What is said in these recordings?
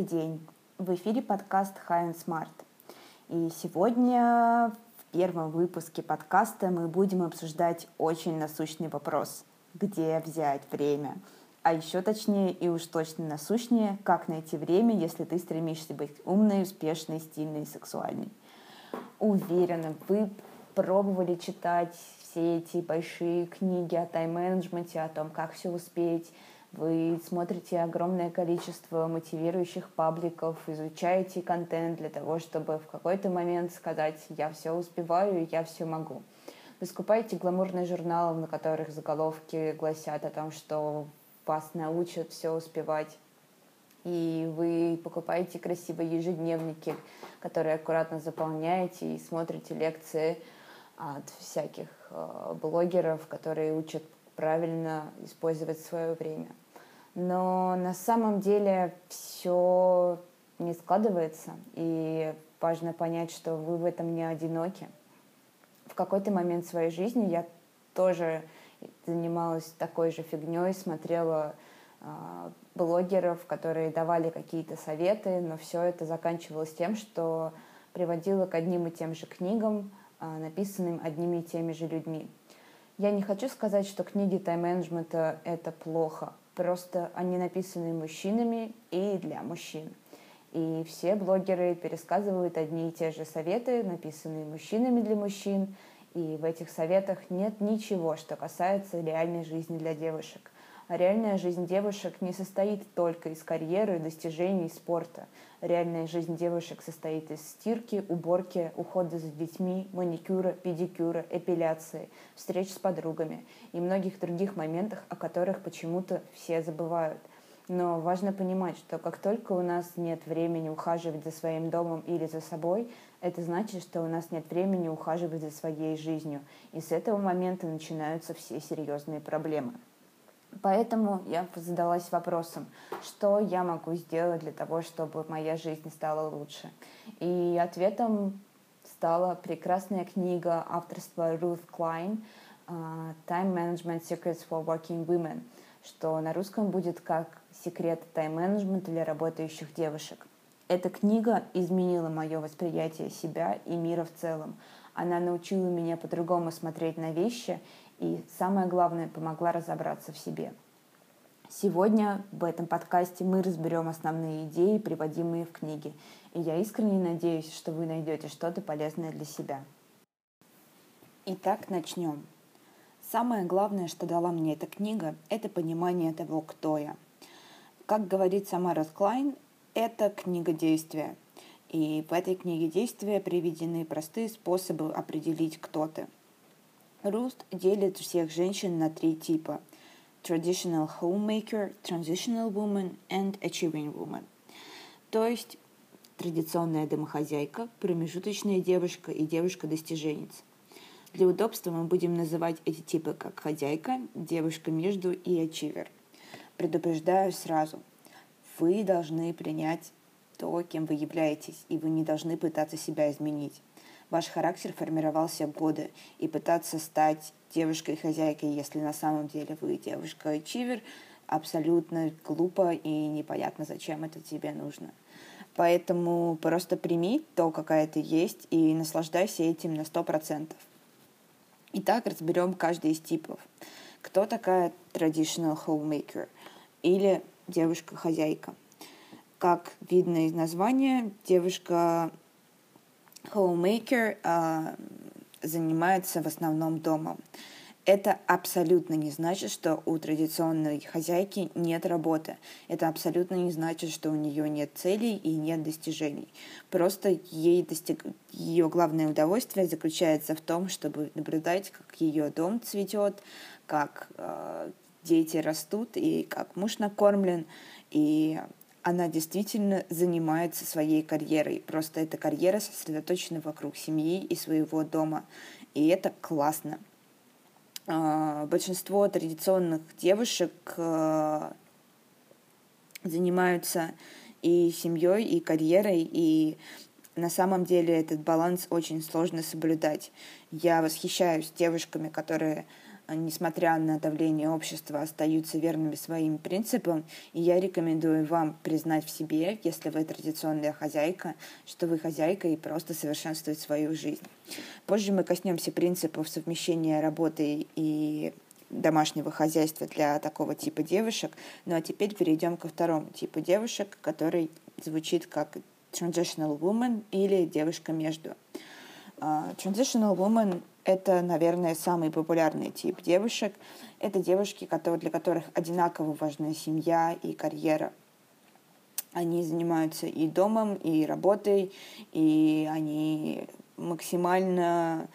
Добрый день! В эфире подкаст High and Smart. И сегодня в первом выпуске подкаста мы будем обсуждать очень насущный вопрос. Где взять время? А еще точнее и уж точно насущнее, как найти время, если ты стремишься быть умной, успешной, стильной и сексуальной. Уверена, вы пробовали читать все эти большие книги о тайм-менеджменте, о том, как все успеть, вы смотрите огромное количество мотивирующих пабликов, изучаете контент для того, чтобы в какой-то момент сказать «я все успеваю, я все могу». Вы скупаете гламурные журналы, на которых заголовки гласят о том, что вас научат все успевать. И вы покупаете красивые ежедневники, которые аккуратно заполняете и смотрите лекции от всяких э, блогеров, которые учат правильно использовать свое время. Но на самом деле все не складывается, и важно понять, что вы в этом не одиноки. В какой-то момент своей жизни я тоже занималась такой же фигней, смотрела э, блогеров, которые давали какие-то советы, но все это заканчивалось тем, что приводило к одним и тем же книгам, э, написанным одними и теми же людьми. Я не хочу сказать, что книги тайм-менеджмента — это плохо. Просто они написаны мужчинами и для мужчин. И все блогеры пересказывают одни и те же советы, написанные мужчинами для мужчин. И в этих советах нет ничего, что касается реальной жизни для девушек. А реальная жизнь девушек не состоит только из карьеры, достижений, спорта. Реальная жизнь девушек состоит из стирки, уборки, ухода за детьми, маникюра, педикюра, эпиляции, встреч с подругами и многих других моментах, о которых почему-то все забывают. Но важно понимать, что как только у нас нет времени ухаживать за своим домом или за собой, это значит, что у нас нет времени ухаживать за своей жизнью. И с этого момента начинаются все серьезные проблемы. Поэтому я задалась вопросом, что я могу сделать для того, чтобы моя жизнь стала лучше. И ответом стала прекрасная книга авторства Klein а, «Time Management Secrets for Working Women», что на русском будет как «Секрет тайм-менеджмента для работающих девушек». Эта книга изменила мое восприятие себя и мира в целом. Она научила меня по-другому смотреть на вещи и, самое главное, помогла разобраться в себе. Сегодня в этом подкасте мы разберем основные идеи, приводимые в книге, и я искренне надеюсь, что вы найдете что-то полезное для себя. Итак, начнем. Самое главное, что дала мне эта книга, это понимание того, кто я. Как говорит сама Расклайн, это книга действия. И в этой книге действия приведены простые способы определить, кто ты – Руст делит всех женщин на три типа – traditional homemaker, transitional woman and achieving woman. То есть традиционная домохозяйка, промежуточная девушка и девушка-достиженец. Для удобства мы будем называть эти типы как хозяйка, девушка между и ачивер. Предупреждаю сразу, вы должны принять то, кем вы являетесь, и вы не должны пытаться себя изменить. Ваш характер формировался годы, и пытаться стать девушкой-хозяйкой, если на самом деле вы девушка-чивер, абсолютно глупо и непонятно, зачем это тебе нужно. Поэтому просто прими то, какая ты есть, и наслаждайся этим на сто процентов. Итак, разберем каждый из типов. Кто такая traditional homemaker или девушка-хозяйка? Как видно из названия, девушка homemaker э, занимается в основном домом. Это абсолютно не значит, что у традиционной хозяйки нет работы. Это абсолютно не значит, что у нее нет целей и нет достижений. Просто ей достиг... ее главное удовольствие заключается в том, чтобы наблюдать, как ее дом цветет, как э, дети растут и как муж накормлен. И она действительно занимается своей карьерой. Просто эта карьера сосредоточена вокруг семьи и своего дома. И это классно. А, большинство традиционных девушек а, занимаются и семьей, и карьерой, и на самом деле этот баланс очень сложно соблюдать. Я восхищаюсь девушками, которые несмотря на давление общества, остаются верными своим принципам, и я рекомендую вам признать в себе, если вы традиционная хозяйка, что вы хозяйка и просто совершенствовать свою жизнь. Позже мы коснемся принципов совмещения работы и домашнего хозяйства для такого типа девушек. Ну а теперь перейдем ко второму типу девушек, который звучит как transitional woman или девушка между. Uh, transitional woman — это, наверное, самый популярный тип девушек. Это девушки, которые, для которых одинаково важна семья и карьера. Они занимаются и домом, и работой, и они максимально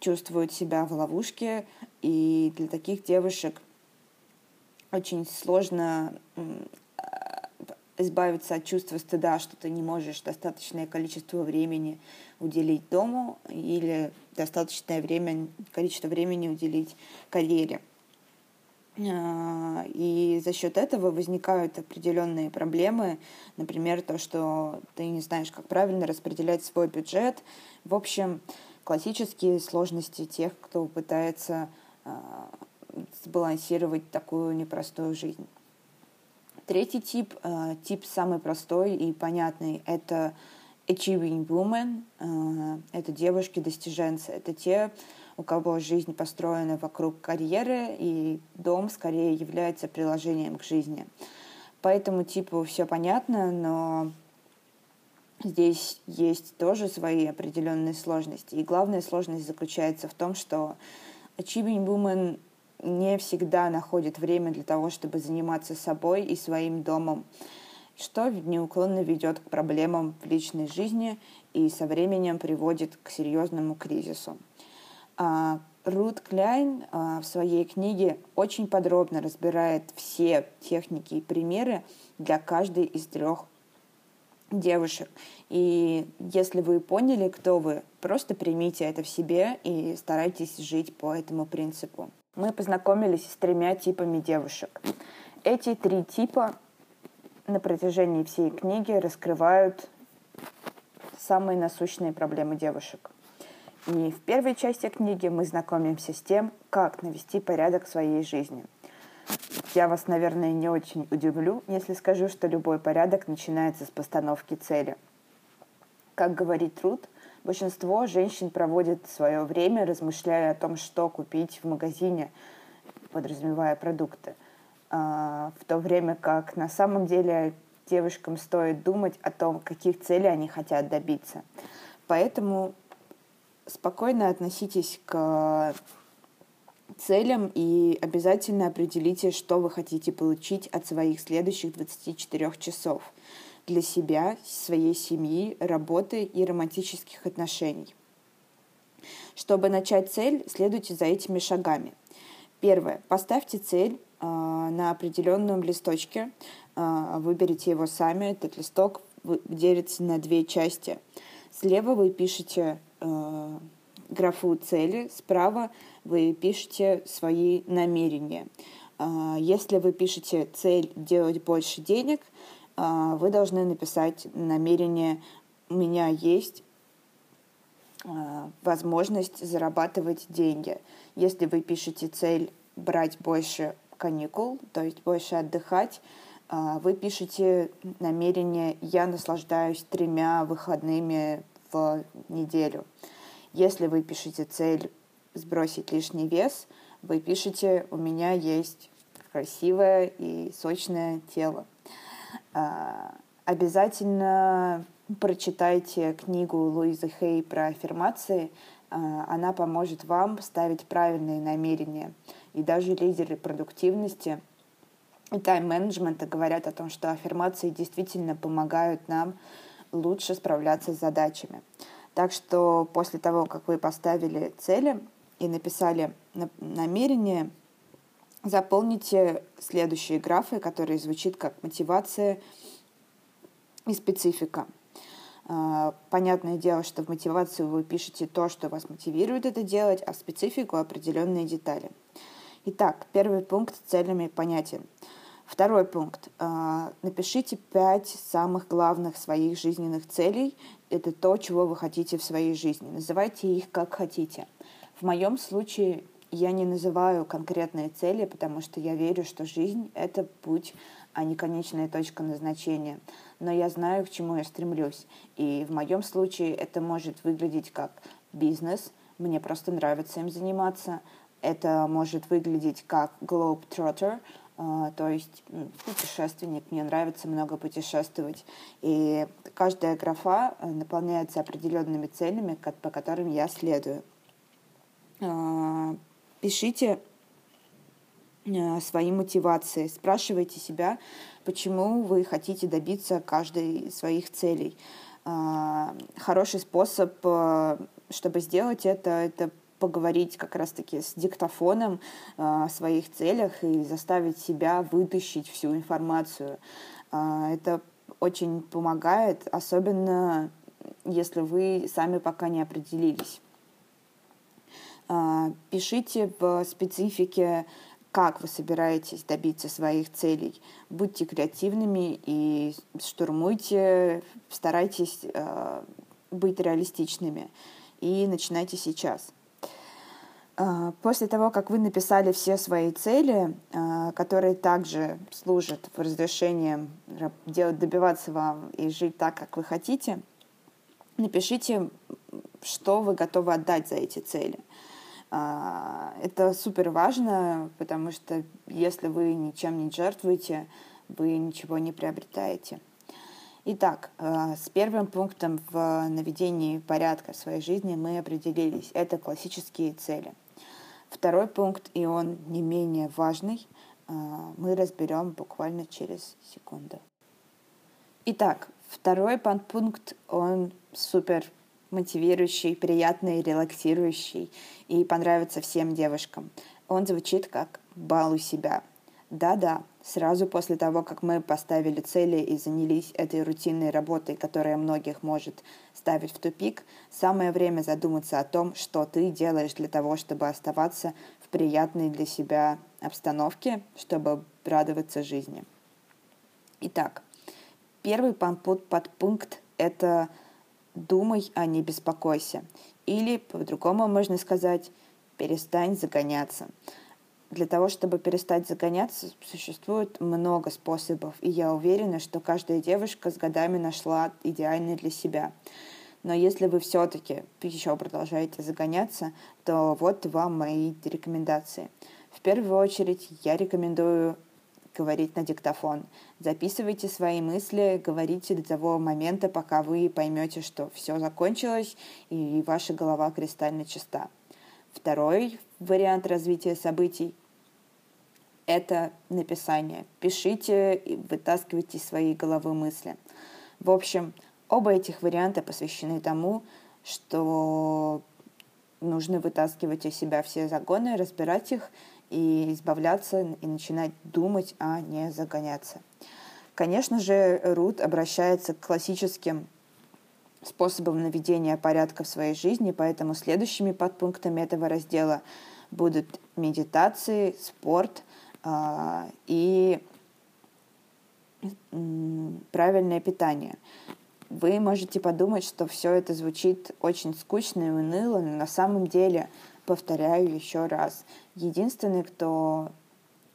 чувствуют себя в ловушке, и для таких девушек очень сложно избавиться от чувства стыда, что ты не можешь достаточное количество времени уделить дому или достаточное время, количество времени уделить карьере. А, и за счет этого возникают определенные проблемы, например, то, что ты не знаешь, как правильно распределять свой бюджет. В общем, классические сложности тех, кто пытается а, сбалансировать такую непростую жизнь. Третий тип, а, тип самый простой и понятный, это achieving women, а, это девушки-достиженцы, это те, у кого жизнь построена вокруг карьеры, и дом скорее является приложением к жизни. По этому типу все понятно, но здесь есть тоже свои определенные сложности. И главная сложность заключается в том, что Achieving Woman не всегда находит время для того, чтобы заниматься собой и своим домом, что неуклонно ведет к проблемам в личной жизни и со временем приводит к серьезному кризису. А, Рут Кляйн а, в своей книге очень подробно разбирает все техники и примеры для каждой из трех девушек. И если вы поняли, кто вы, просто примите это в себе и старайтесь жить по этому принципу. Мы познакомились с тремя типами девушек. Эти три типа на протяжении всей книги раскрывают самые насущные проблемы девушек. И в первой части книги мы знакомимся с тем, как навести порядок в своей жизни – я вас, наверное, не очень удивлю, если скажу, что любой порядок начинается с постановки цели. Как говорит Труд, большинство женщин проводит свое время, размышляя о том, что купить в магазине, подразумевая продукты. А, в то время как на самом деле девушкам стоит думать о том, каких целей они хотят добиться. Поэтому спокойно относитесь к целям и обязательно определите, что вы хотите получить от своих следующих 24 часов для себя, своей семьи, работы и романтических отношений. Чтобы начать цель, следуйте за этими шагами. Первое. Поставьте цель на определенном листочке. Э, выберите его сами. Этот листок делится на две части. Слева вы пишете э, графу цели, справа вы пишете свои намерения. А, если вы пишете цель делать больше денег, а, вы должны написать намерение «У меня есть а, возможность зарабатывать деньги». Если вы пишете цель брать больше каникул, то есть больше отдыхать, вы пишете намерение «Я наслаждаюсь тремя выходными в неделю». Если вы пишете цель сбросить лишний вес, вы пишете «У меня есть красивое и сочное тело». А, обязательно прочитайте книгу Луизы Хей про аффирмации. А, она поможет вам ставить правильные намерения. И даже лидеры продуктивности и тайм-менеджмента говорят о том, что аффирмации действительно помогают нам лучше справляться с задачами. Так что после того, как вы поставили цели и написали намерение, заполните следующие графы, которые звучат как мотивация и специфика. А, понятное дело, что в мотивацию вы пишете то, что вас мотивирует это делать, а в специфику определенные детали. Итак, первый пункт целями понятен. Второй пункт. А, напишите пять самых главных своих жизненных целей. Это то, чего вы хотите в своей жизни. Называйте их как хотите. В моем случае Я не называю конкретные цели, потому что я верю, что жизнь — это путь, а не конечная точка назначения. Но я знаю, к чему я стремлюсь. И в моем случае это может выглядеть как бизнес. Мне просто нравится им заниматься. Это может выглядеть как globetrotter, а, то есть путешественник, мне нравится много путешествовать. И каждая графа э, наполняется определенными целями, по которым я следую. А, пишите э, свои мотивации, спрашивайте себя, почему вы хотите добиться каждой своих целей. А, хороший способ, э, чтобы сделать это, это поговорить как раз-таки с диктофоном э, о своих целях и заставить себя вытащить всю информацию. Э, это очень помогает, особенно если вы сами пока не определились. Э, пишите в специфике, как вы собираетесь добиться своих целей. Будьте креативными и штурмуйте, старайтесь быть реалистичными. И начинайте сейчас. А, после того, как вы написали все свои цели, а, которые также служат разрешением делать, добиваться вам и жить так, как вы хотите, напишите, что вы готовы отдать за эти цели. А, это супер важно, потому что если вы ничем не жертвуете, вы ничего не приобретаете. Итак, с первым пунктом в наведении порядка в своей жизни мы определились. Это классические цели. Второй пункт, и он не менее важный, а, мы разберем буквально через секунду. Итак, второй пункт, он супер мотивирующий, приятный, релаксирующий и понравится всем девушкам. Он звучит как «балуй себя». Да-да, сразу после того, как мы поставили цели и занялись этой рутинной работой, которая многих может ставить в тупик, самое время задуматься о том, что ты делаешь для того, чтобы оставаться в приятной для себя обстановке, чтобы радоваться жизни. Итак, первый подпункт – это «думай, а не беспокойся». Или, по-другому можно сказать, «перестань загоняться». Для того, чтобы перестать загоняться, существует много способов, и я уверена, что каждая девушка с годами нашла идеальный для себя. Но если вы все-таки еще продолжаете загоняться, то вот вам мои рекомендации. В первую очередь я рекомендую говорить на диктофон. Записывайте свои мысли, говорите до того момента, пока вы поймете, что все закончилось и ваша голова кристально чиста. Второй вариант развития событий это написание. Пишите и вытаскивайте из своей головы мысли. В общем, оба этих варианта посвящены тому, что нужно вытаскивать из себя все загоны, разбирать их и избавляться, и начинать думать, а не загоняться. Конечно же, Рут обращается к классическим способам наведения порядка в своей жизни, поэтому следующими подпунктами этого раздела будут медитации, спорт – и правильное питание. Вы можете подумать, что все это звучит очень скучно и уныло, но на самом деле, повторяю еще раз, единственный, кто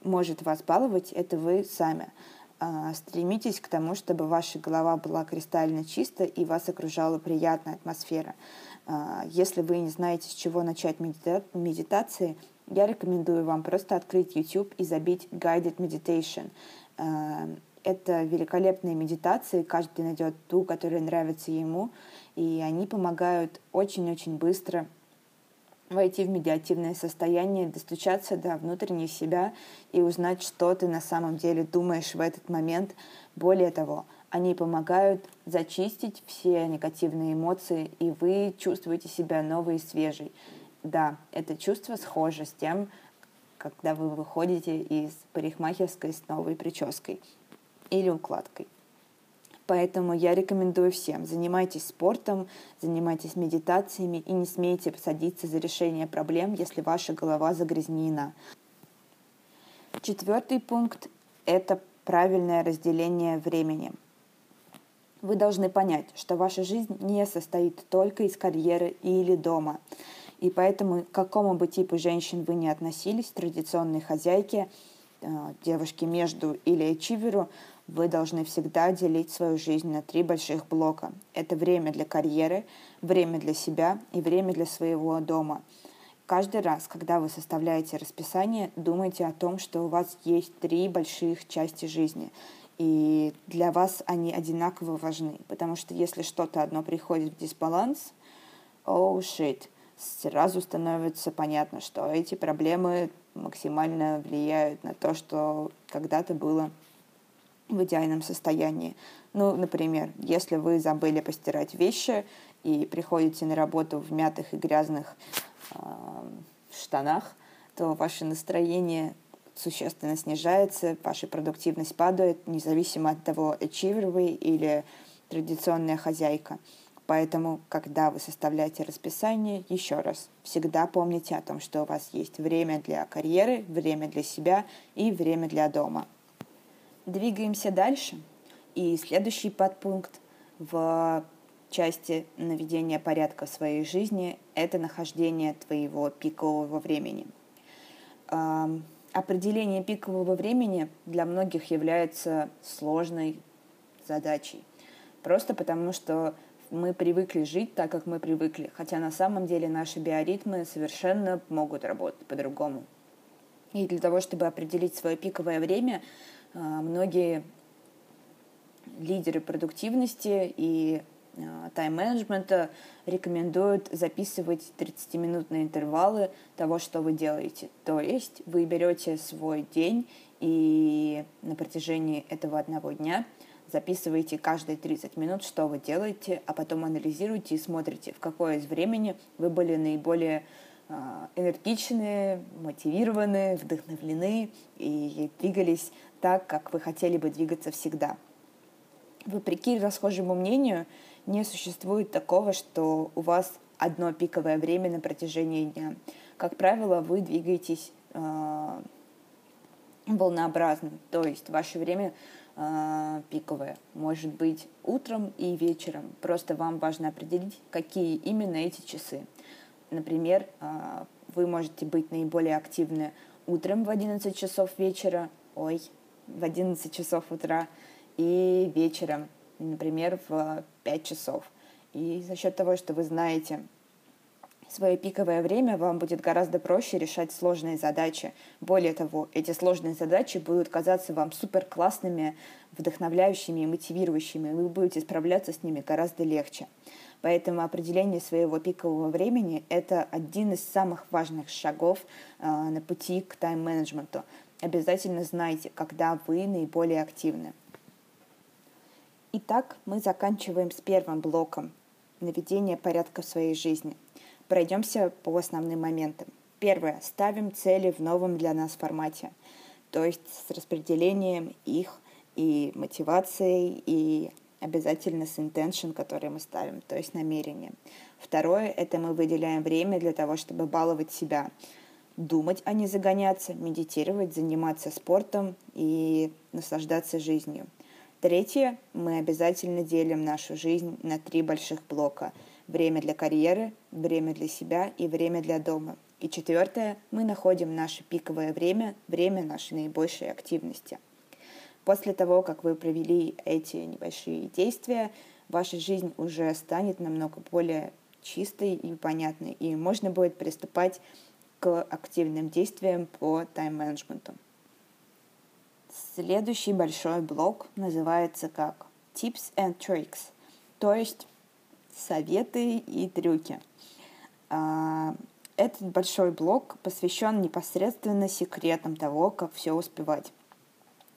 может вас баловать, это вы сами. А, стремитесь к тому, чтобы ваша голова была кристально чиста и вас окружала приятная атмосфера. А, если вы не знаете, с чего начать медита- медитации, я рекомендую вам просто открыть YouTube и забить Guided Meditation. Э, это великолепные медитации, каждый найдет ту, которая нравится ему, и они помогают очень-очень быстро войти в медиативное состояние, достучаться до внутренней себя и узнать, что ты на самом деле думаешь в этот момент. Более того, они помогают зачистить все негативные эмоции, и вы чувствуете себя новой и свежей. Да, это чувство схоже с тем, когда вы выходите из парикмахерской с новой прической или укладкой. Поэтому я рекомендую всем, занимайтесь спортом, занимайтесь медитациями и не смейте садиться за решение проблем, если ваша голова загрязнена. Четвертый пункт – это правильное разделение времени. Вы должны понять, что ваша жизнь не состоит только из карьеры или дома – И поэтому, к какому бы типу женщин вы ни относились, традиционной хозяйке, э, девушке между или ачиверу, вы должны всегда делить свою жизнь на три больших блока. Это время для карьеры, время для себя и время для своего дома. Каждый раз, когда вы составляете расписание, думайте о том, что у вас есть три больших части жизни. И для вас они одинаково важны. Потому что если что-то одно приходит в дисбаланс, oh shit, сразу становится понятно, что эти проблемы максимально влияют на то, что когда-то было в идеальном состоянии. Ну, например, если вы забыли постирать вещи и приходите на работу в мятых и грязных э, штанах, то ваше настроение существенно снижается, ваша продуктивность падает, независимо от того, achiever вы или традиционная хозяйка. Поэтому, когда вы составляете расписание, еще раз, всегда помните о том, что у вас есть время для карьеры, время для себя и время для дома. Двигаемся дальше. И следующий подпункт в части наведения порядка в своей жизни – это нахождение твоего пикового времени. Определение пикового времени для многих является сложной задачей. Просто потому, что мы привыкли жить так, как мы привыкли, хотя на самом деле наши биоритмы совершенно могут работать по-другому. И для того, чтобы определить свое пиковое время, а, многие лидеры продуктивности и а, тайм-менеджмента рекомендуют записывать 30-минутные интервалы того, что вы делаете. То есть вы берете свой день и на протяжении этого одного дня записываете каждые 30 минут, что вы делаете, а потом анализируете и смотрите, в какое из времени вы были наиболее а, энергичны, мотивированы, вдохновлены и двигались так, как вы хотели бы двигаться всегда. Вопреки расхожему мнению, не существует такого, что у вас одно пиковое время на протяжении дня. Как правило, вы двигаетесь э, волнообразно, то есть ваше время э, пиковое может быть утром и вечером. Просто вам важно определить, какие именно эти часы. Например, э, вы можете быть наиболее активны утром в 11 часов вечера, ой, в 11 часов утра и вечером, например, в 5 часов. И за счет того, что вы знаете свое пиковое время, вам будет гораздо проще решать сложные задачи. Более того, эти сложные задачи будут казаться вам супер классными, вдохновляющими и мотивирующими, и вы будете справляться с ними гораздо легче. Поэтому определение своего пикового времени – это один из самых важных шагов э, на пути к тайм-менеджменту обязательно знайте, когда вы наиболее активны. Итак, мы заканчиваем с первым блоком наведения порядка в своей жизни. Пройдемся по основным моментам. Первое. Ставим цели в новом для нас формате, то есть с распределением их и мотивацией, и обязательно с intention, который мы ставим, то есть намерение. Второе – это мы выделяем время для того, чтобы баловать себя – думать, а не загоняться, медитировать, заниматься спортом и наслаждаться жизнью. Третье, мы обязательно делим нашу жизнь на три больших блока. Время для карьеры, время для себя и время для дома. И четвертое, мы находим наше пиковое время, время нашей наибольшей активности. После того, как вы провели эти небольшие действия, ваша жизнь уже станет намного более чистой и понятной, и можно будет приступать к активным действиям по тайм-менеджменту. Следующий большой блок называется как Tips and Tricks, то есть советы и трюки. А, этот большой блок посвящен непосредственно секретам того, как все успевать.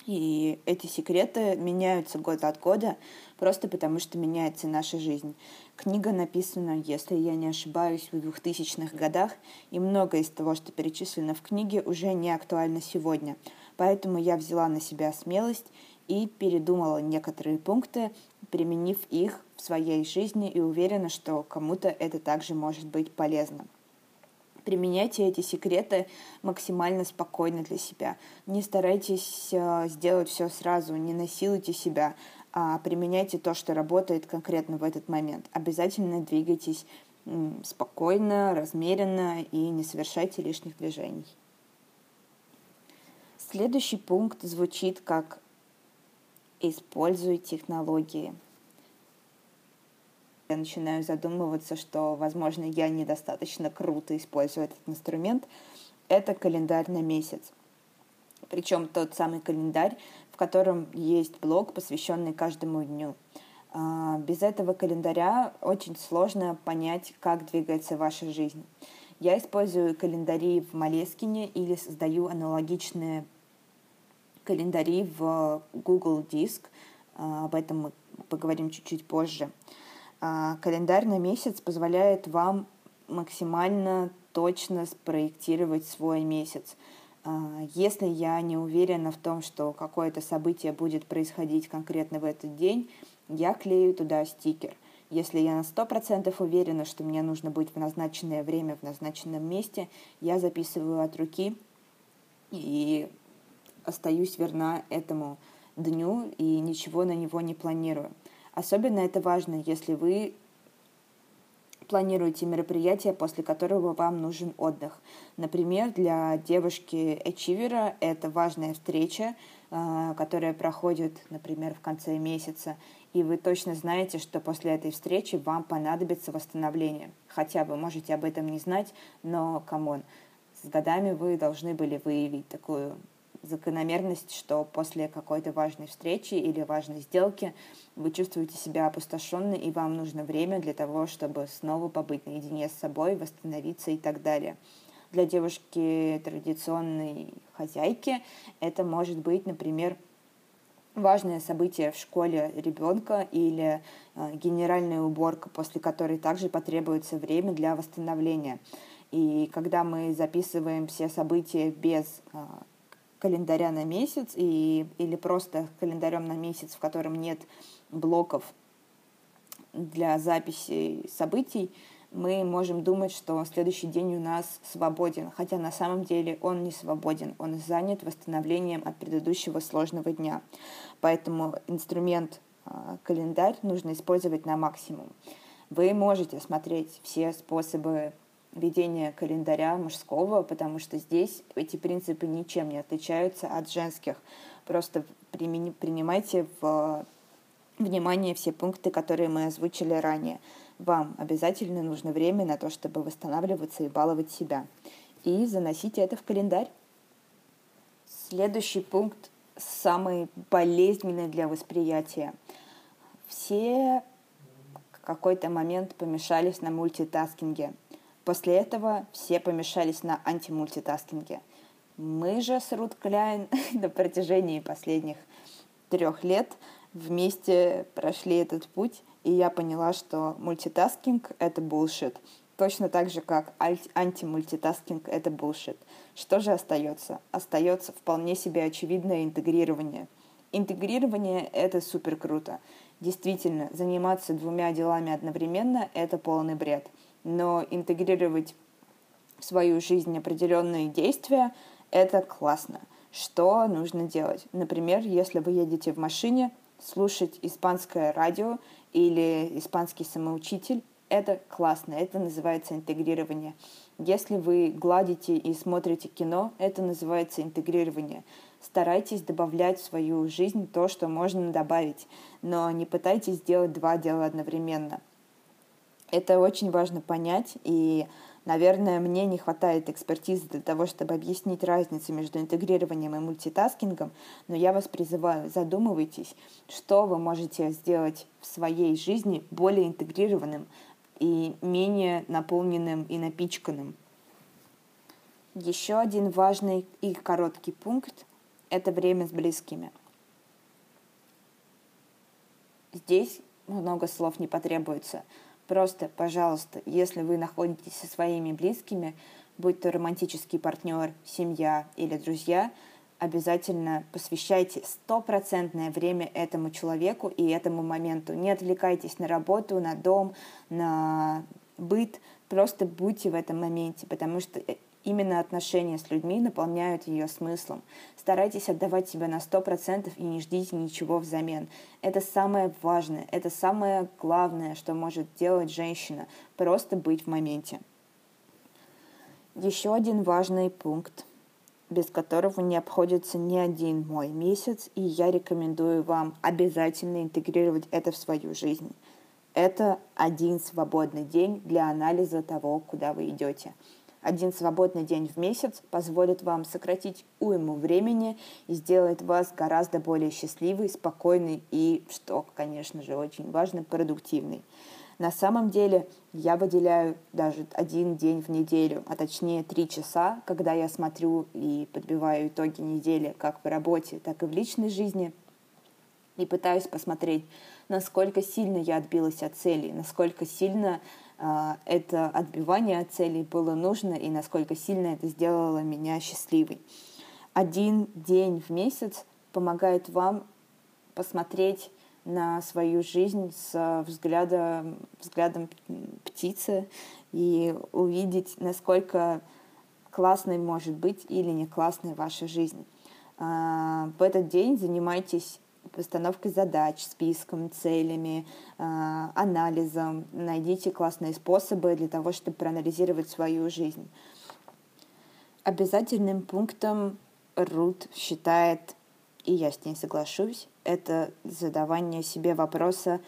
И эти секреты меняются год от года, просто потому что меняется наша жизнь. Книга написана, если я не ошибаюсь, в 2000-х годах, и многое из того, что перечислено в книге, уже не актуально сегодня. Поэтому я взяла на себя смелость и передумала некоторые пункты, применив их в своей жизни и уверена, что кому-то это также может быть полезно. Применяйте эти секреты максимально спокойно для себя. Не старайтесь э, сделать все сразу, не насилуйте себя, а применяйте то, что работает конкретно в этот момент. Обязательно двигайтесь спокойно, размеренно и не совершайте лишних движений. Следующий пункт звучит как «используй технологии». Я начинаю задумываться, что, возможно, я недостаточно круто использую этот инструмент. Это календарь на месяц. Причем тот самый календарь, в котором есть блок, посвященный каждому дню. А, без этого календаря очень сложно понять, как двигается ваша жизнь. Я использую календари в Молескине или создаю аналогичные календари в Google Диск. А, об этом мы поговорим чуть-чуть позже. А, календарь на месяц позволяет вам максимально точно спроектировать свой месяц. Если я не уверена в том, что какое-то событие будет происходить конкретно в этот день, я клею туда стикер. Если я на сто процентов уверена, что мне нужно быть в назначенное время в назначенном месте, я записываю от руки и остаюсь верна этому дню и ничего на него не планирую. Особенно это важно, если вы планируете мероприятие, после которого вам нужен отдых. Например, для девушки-эчивера это важная встреча, а, которая проходит, например, в конце месяца, и вы точно знаете, что после этой встречи вам понадобится восстановление. Хотя вы можете об этом не знать, но, come on, с годами вы должны были выявить такую закономерность, что после какой-то важной встречи или важной сделки вы чувствуете себя опустошенной, и вам нужно время для того, чтобы снова побыть наедине с собой, восстановиться и так далее. Для девушки традиционной хозяйки это может быть, например, важное событие в школе ребенка или э, генеральная уборка, после которой также потребуется время для восстановления. И когда мы записываем все события без э, календаря на месяц и, или просто календарем на месяц, в котором нет блоков для записи событий, мы можем думать, что следующий день у нас свободен, хотя на самом деле он не свободен, он занят восстановлением от предыдущего сложного дня. Поэтому инструмент а, календарь нужно использовать на максимум. Вы можете смотреть все способы ведения календаря мужского, потому что здесь эти принципы ничем не отличаются от женских. Просто принимайте в внимание все пункты, которые мы озвучили ранее. Вам обязательно нужно время на то, чтобы восстанавливаться и баловать себя. И заносите это в календарь. Следующий пункт самый болезненный для восприятия. Все в какой-то момент помешались на мультитаскинге – После этого все помешались на антимультитаскинге. Мы же с Рут Кляйн на протяжении последних трех лет вместе прошли этот путь, и я поняла, что мультитаскинг — это bullshit. Точно так же, как антимультитаскинг — это bullshit. Что же остается? Остается вполне себе очевидное интегрирование. Интегрирование — это супер круто. Действительно, заниматься двумя делами одновременно — это полный бред — но интегрировать в свою жизнь определенные действия – это классно. Что нужно делать? Например, если вы едете в машине, слушать испанское радио или испанский самоучитель – это классно, это называется интегрирование. Если вы гладите и смотрите кино, это называется интегрирование. Старайтесь добавлять в свою жизнь то, что можно добавить, но не пытайтесь сделать два дела одновременно – это очень важно понять, и, наверное, мне не хватает экспертизы для того, чтобы объяснить разницу между интегрированием и мультитаскингом, но я вас призываю, задумывайтесь, что вы можете сделать в своей жизни более интегрированным и менее наполненным и напичканным. Еще один важный и короткий пункт – это время с близкими. Здесь много слов не потребуется – Просто, пожалуйста, если вы находитесь со своими близкими, будь то романтический партнер, семья или друзья, обязательно посвящайте стопроцентное время этому человеку и этому моменту. Не отвлекайтесь на работу, на дом, на быт. Просто будьте в этом моменте, потому что э, Именно отношения с людьми наполняют ее смыслом. Старайтесь отдавать себя на 100% и не ждите ничего взамен. Это самое важное, это самое главное, что может делать женщина. Просто быть в моменте. Еще один важный пункт, без которого не обходится ни один мой месяц, и я рекомендую вам обязательно интегрировать это в свою жизнь. Это один свободный день для анализа того, куда вы идете. Один свободный день в месяц позволит вам сократить уйму времени и сделает вас гораздо более счастливой, спокойной и, что, конечно же, очень важно, продуктивной. На самом деле я выделяю даже один день в неделю, а точнее три часа, когда я смотрю и подбиваю итоги недели как в работе, так и в личной жизни, и пытаюсь посмотреть, насколько сильно я отбилась от целей, насколько сильно это отбивание от целей было нужно и насколько сильно это сделало меня счастливой. Один день в месяц помогает вам посмотреть на свою жизнь с взгляда, взглядом птицы и увидеть, насколько классной может быть или не классной ваша жизнь. А, в этот день занимайтесь постановкой задач, списком, целями, а, анализом. Найдите классные способы для того, чтобы проанализировать свою жизнь. Обязательным пунктом Рут считает, и я с ней соглашусь, это задавание себе вопроса,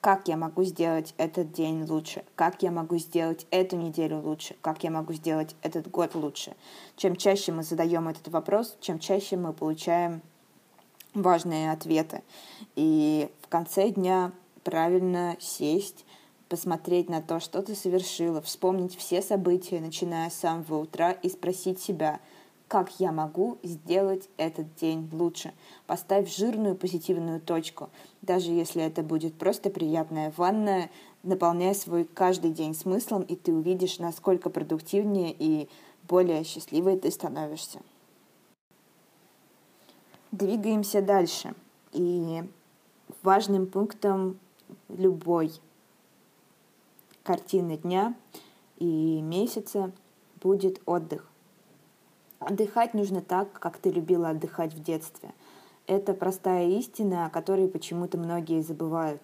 как я могу сделать этот день лучше, как я могу сделать эту неделю лучше, как я могу сделать этот год лучше. Чем чаще мы задаем этот вопрос, чем чаще мы получаем важные ответы. И в конце дня правильно сесть, посмотреть на то, что ты совершила, вспомнить все события, начиная с самого утра, и спросить себя, как я могу сделать этот день лучше. Поставь жирную позитивную точку, даже если это будет просто приятная ванная, наполняй свой каждый день смыслом, и ты увидишь, насколько продуктивнее и более счастливой ты становишься. Двигаемся дальше. И важным пунктом любой картины дня и месяца будет отдых. Отдыхать нужно так, как ты любила отдыхать в детстве. Это простая истина, о которой почему-то многие забывают.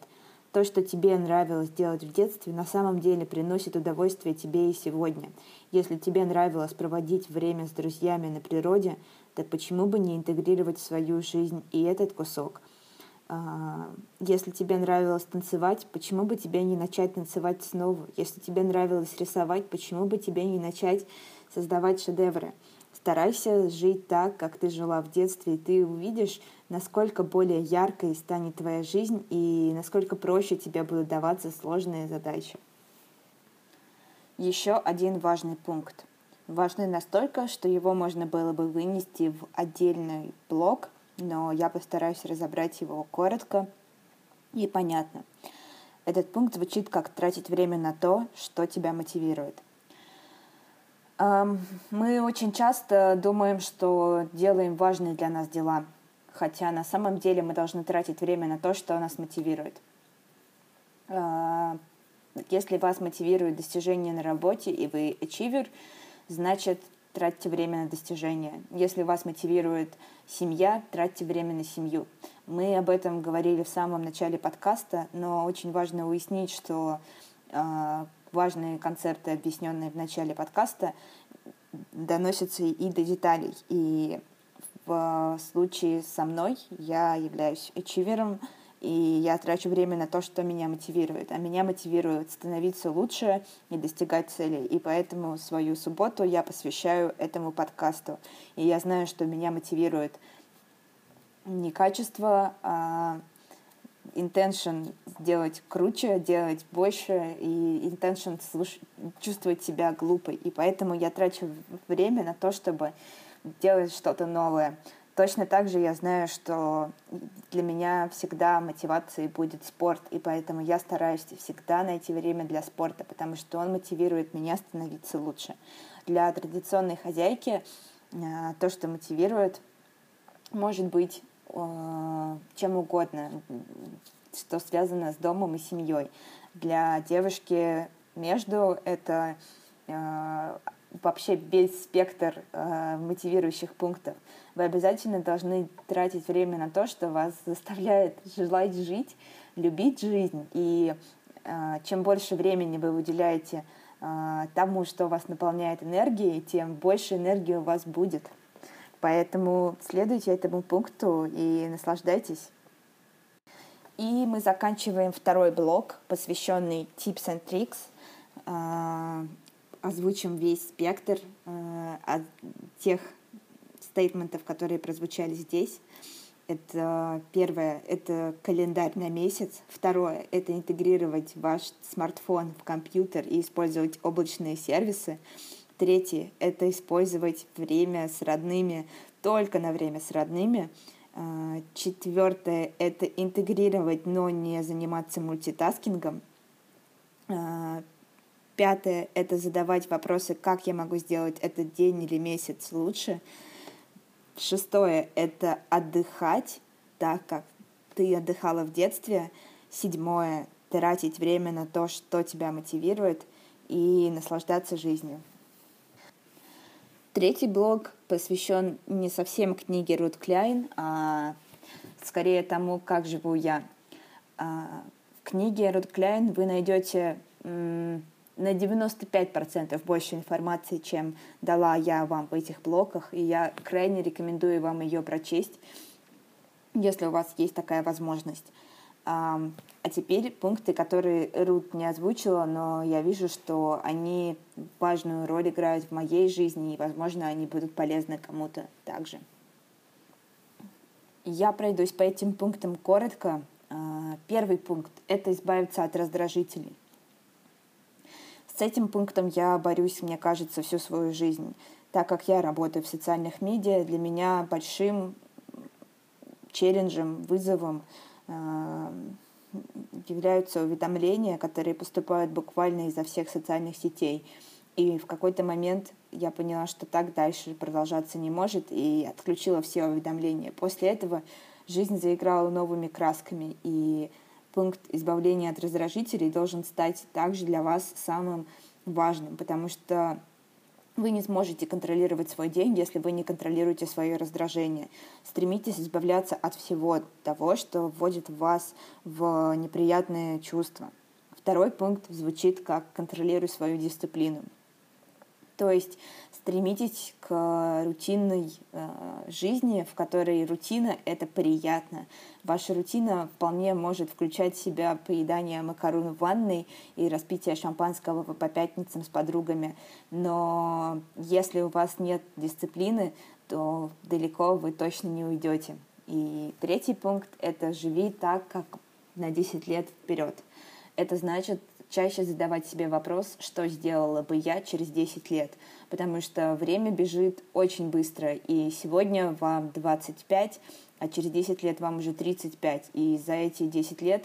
То, что тебе нравилось делать в детстве, на самом деле приносит удовольствие тебе и сегодня. Если тебе нравилось проводить время с друзьями на природе, так почему бы не интегрировать в свою жизнь и этот кусок? А, если тебе нравилось танцевать, почему бы тебе не начать танцевать снова? Если тебе нравилось рисовать, почему бы тебе не начать создавать шедевры? Старайся жить так, как ты жила в детстве, и ты увидишь, насколько более яркой станет твоя жизнь и насколько проще тебе будут даваться сложные задачи. Еще один важный пункт важны настолько, что его можно было бы вынести в отдельный блок, но я постараюсь разобрать его коротко и понятно. Этот пункт звучит как тратить время на то, что тебя мотивирует. Мы очень часто думаем, что делаем важные для нас дела, хотя на самом деле мы должны тратить время на то, что нас мотивирует. А, если вас мотивирует достижение на работе и вы achiever, значит, тратьте время на достижения. Если вас мотивирует семья, тратьте время на семью. Мы об этом говорили в самом начале подкаста, но очень важно уяснить, что э, важные концепты, объясненные в начале подкаста, доносятся и до деталей. И в случае со мной я являюсь ачивером, и я трачу время на то, что меня мотивирует. А меня мотивирует становиться лучше и достигать целей. И поэтому свою субботу я посвящаю этому подкасту. И я знаю, что меня мотивирует не качество, а intention сделать круче, делать больше, и intention слуш... чувствовать себя глупой. И поэтому я трачу время на то, чтобы делать что-то новое. Точно так же я знаю, что для меня всегда мотивацией будет спорт, и поэтому я стараюсь всегда найти время для спорта, потому что он мотивирует меня становиться лучше. Для традиционной хозяйки э, то, что мотивирует, может быть э, чем угодно, что связано с домом и семьей. Для девушки между это э, вообще весь спектр э, мотивирующих пунктов. Вы обязательно должны тратить время на то, что вас заставляет желать жить, любить жизнь. И э, чем больше времени вы уделяете э, тому, что вас наполняет энергией, тем больше энергии у вас будет. Поэтому следуйте этому пункту и наслаждайтесь. И мы заканчиваем второй блок, посвященный Tips and Tricks. А, озвучим весь спектр э, тех стейтментов, которые прозвучали здесь. Это первое, это календарь на месяц. Второе, это интегрировать ваш смартфон в компьютер и использовать облачные сервисы. Третье, это использовать время с родными только на время с родными. А, четвертое – это интегрировать, но не заниматься мультитаскингом. А, пятое – это задавать вопросы, как я могу сделать этот день или месяц лучше. Шестое – это отдыхать, так как ты отдыхала в детстве. Седьмое – тратить время на то, что тебя мотивирует, и наслаждаться жизнью. Третий блог посвящен не совсем книге Рут Кляйн, а скорее тому, как живу я. А, в книге Рут Кляйн вы найдете на 95% больше информации, чем дала я вам в этих блоках, и я крайне рекомендую вам ее прочесть, если у вас есть такая возможность. А теперь пункты, которые Рут не озвучила, но я вижу, что они важную роль играют в моей жизни, и, возможно, они будут полезны кому-то также. Я пройдусь по этим пунктам коротко. А, первый пункт — это избавиться от раздражителей. С этим пунктом я борюсь, мне кажется, всю свою жизнь. Так как я работаю в социальных медиа, для меня большим челленджем, вызовом а, являются уведомления, которые поступают буквально изо всех социальных сетей. И в какой-то момент я поняла, что так дальше продолжаться не может, и отключила все уведомления. После этого жизнь заиграла новыми красками, и пункт избавления от раздражителей должен стать также для вас самым важным, потому что вы не сможете контролировать свой день, если вы не контролируете свое раздражение. Стремитесь избавляться от всего того, что вводит вас в неприятные чувства. Второй пункт звучит как «контролируй свою дисциплину». То есть стремитесь к рутинной э, жизни, в которой рутина — это приятно. Ваша рутина вполне может включать в себя поедание макарон в ванной и распитие шампанского по пятницам с подругами. Но если у вас нет дисциплины, то далеко вы точно не уйдете. И третий пункт — это живи так, как на 10 лет вперед. Это значит чаще задавать себе вопрос, что сделала бы я через 10 лет, потому что время бежит очень быстро, и сегодня вам 25, а через 10 лет вам уже 35, и за эти 10 лет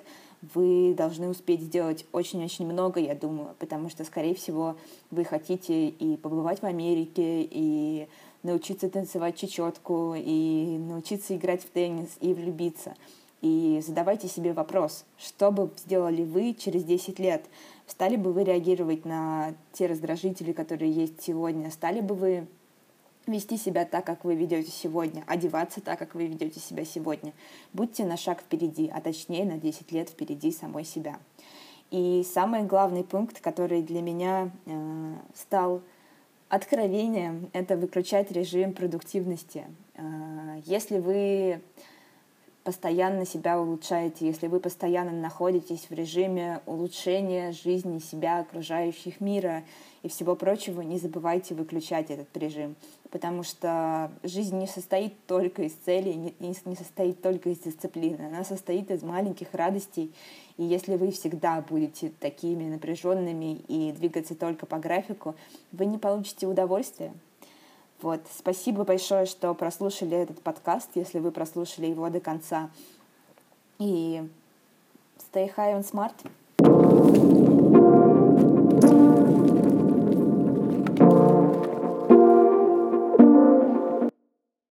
вы должны успеть сделать очень-очень много, я думаю, потому что, скорее всего, вы хотите и побывать в Америке, и научиться танцевать чечетку, и научиться играть в теннис, и влюбиться — и задавайте себе вопрос, что бы сделали вы через 10 лет? Стали бы вы реагировать на те раздражители, которые есть сегодня? Стали бы вы вести себя так, как вы ведете сегодня, одеваться так, как вы ведете себя сегодня. Будьте на шаг впереди, а точнее на 10 лет впереди самой себя. И самый главный пункт, который для меня э, стал откровением, это выключать режим продуктивности. Э, если вы постоянно себя улучшаете, если вы постоянно находитесь в режиме улучшения жизни себя, окружающих мира и всего прочего, не забывайте выключать этот режим, потому что жизнь не состоит только из целей, не, состоит только из дисциплины, она состоит из маленьких радостей, и если вы всегда будете такими напряженными и двигаться только по графику, вы не получите удовольствия. Вот. Спасибо большое, что прослушали этот подкаст, если вы прослушали его до конца. И stay high and smart.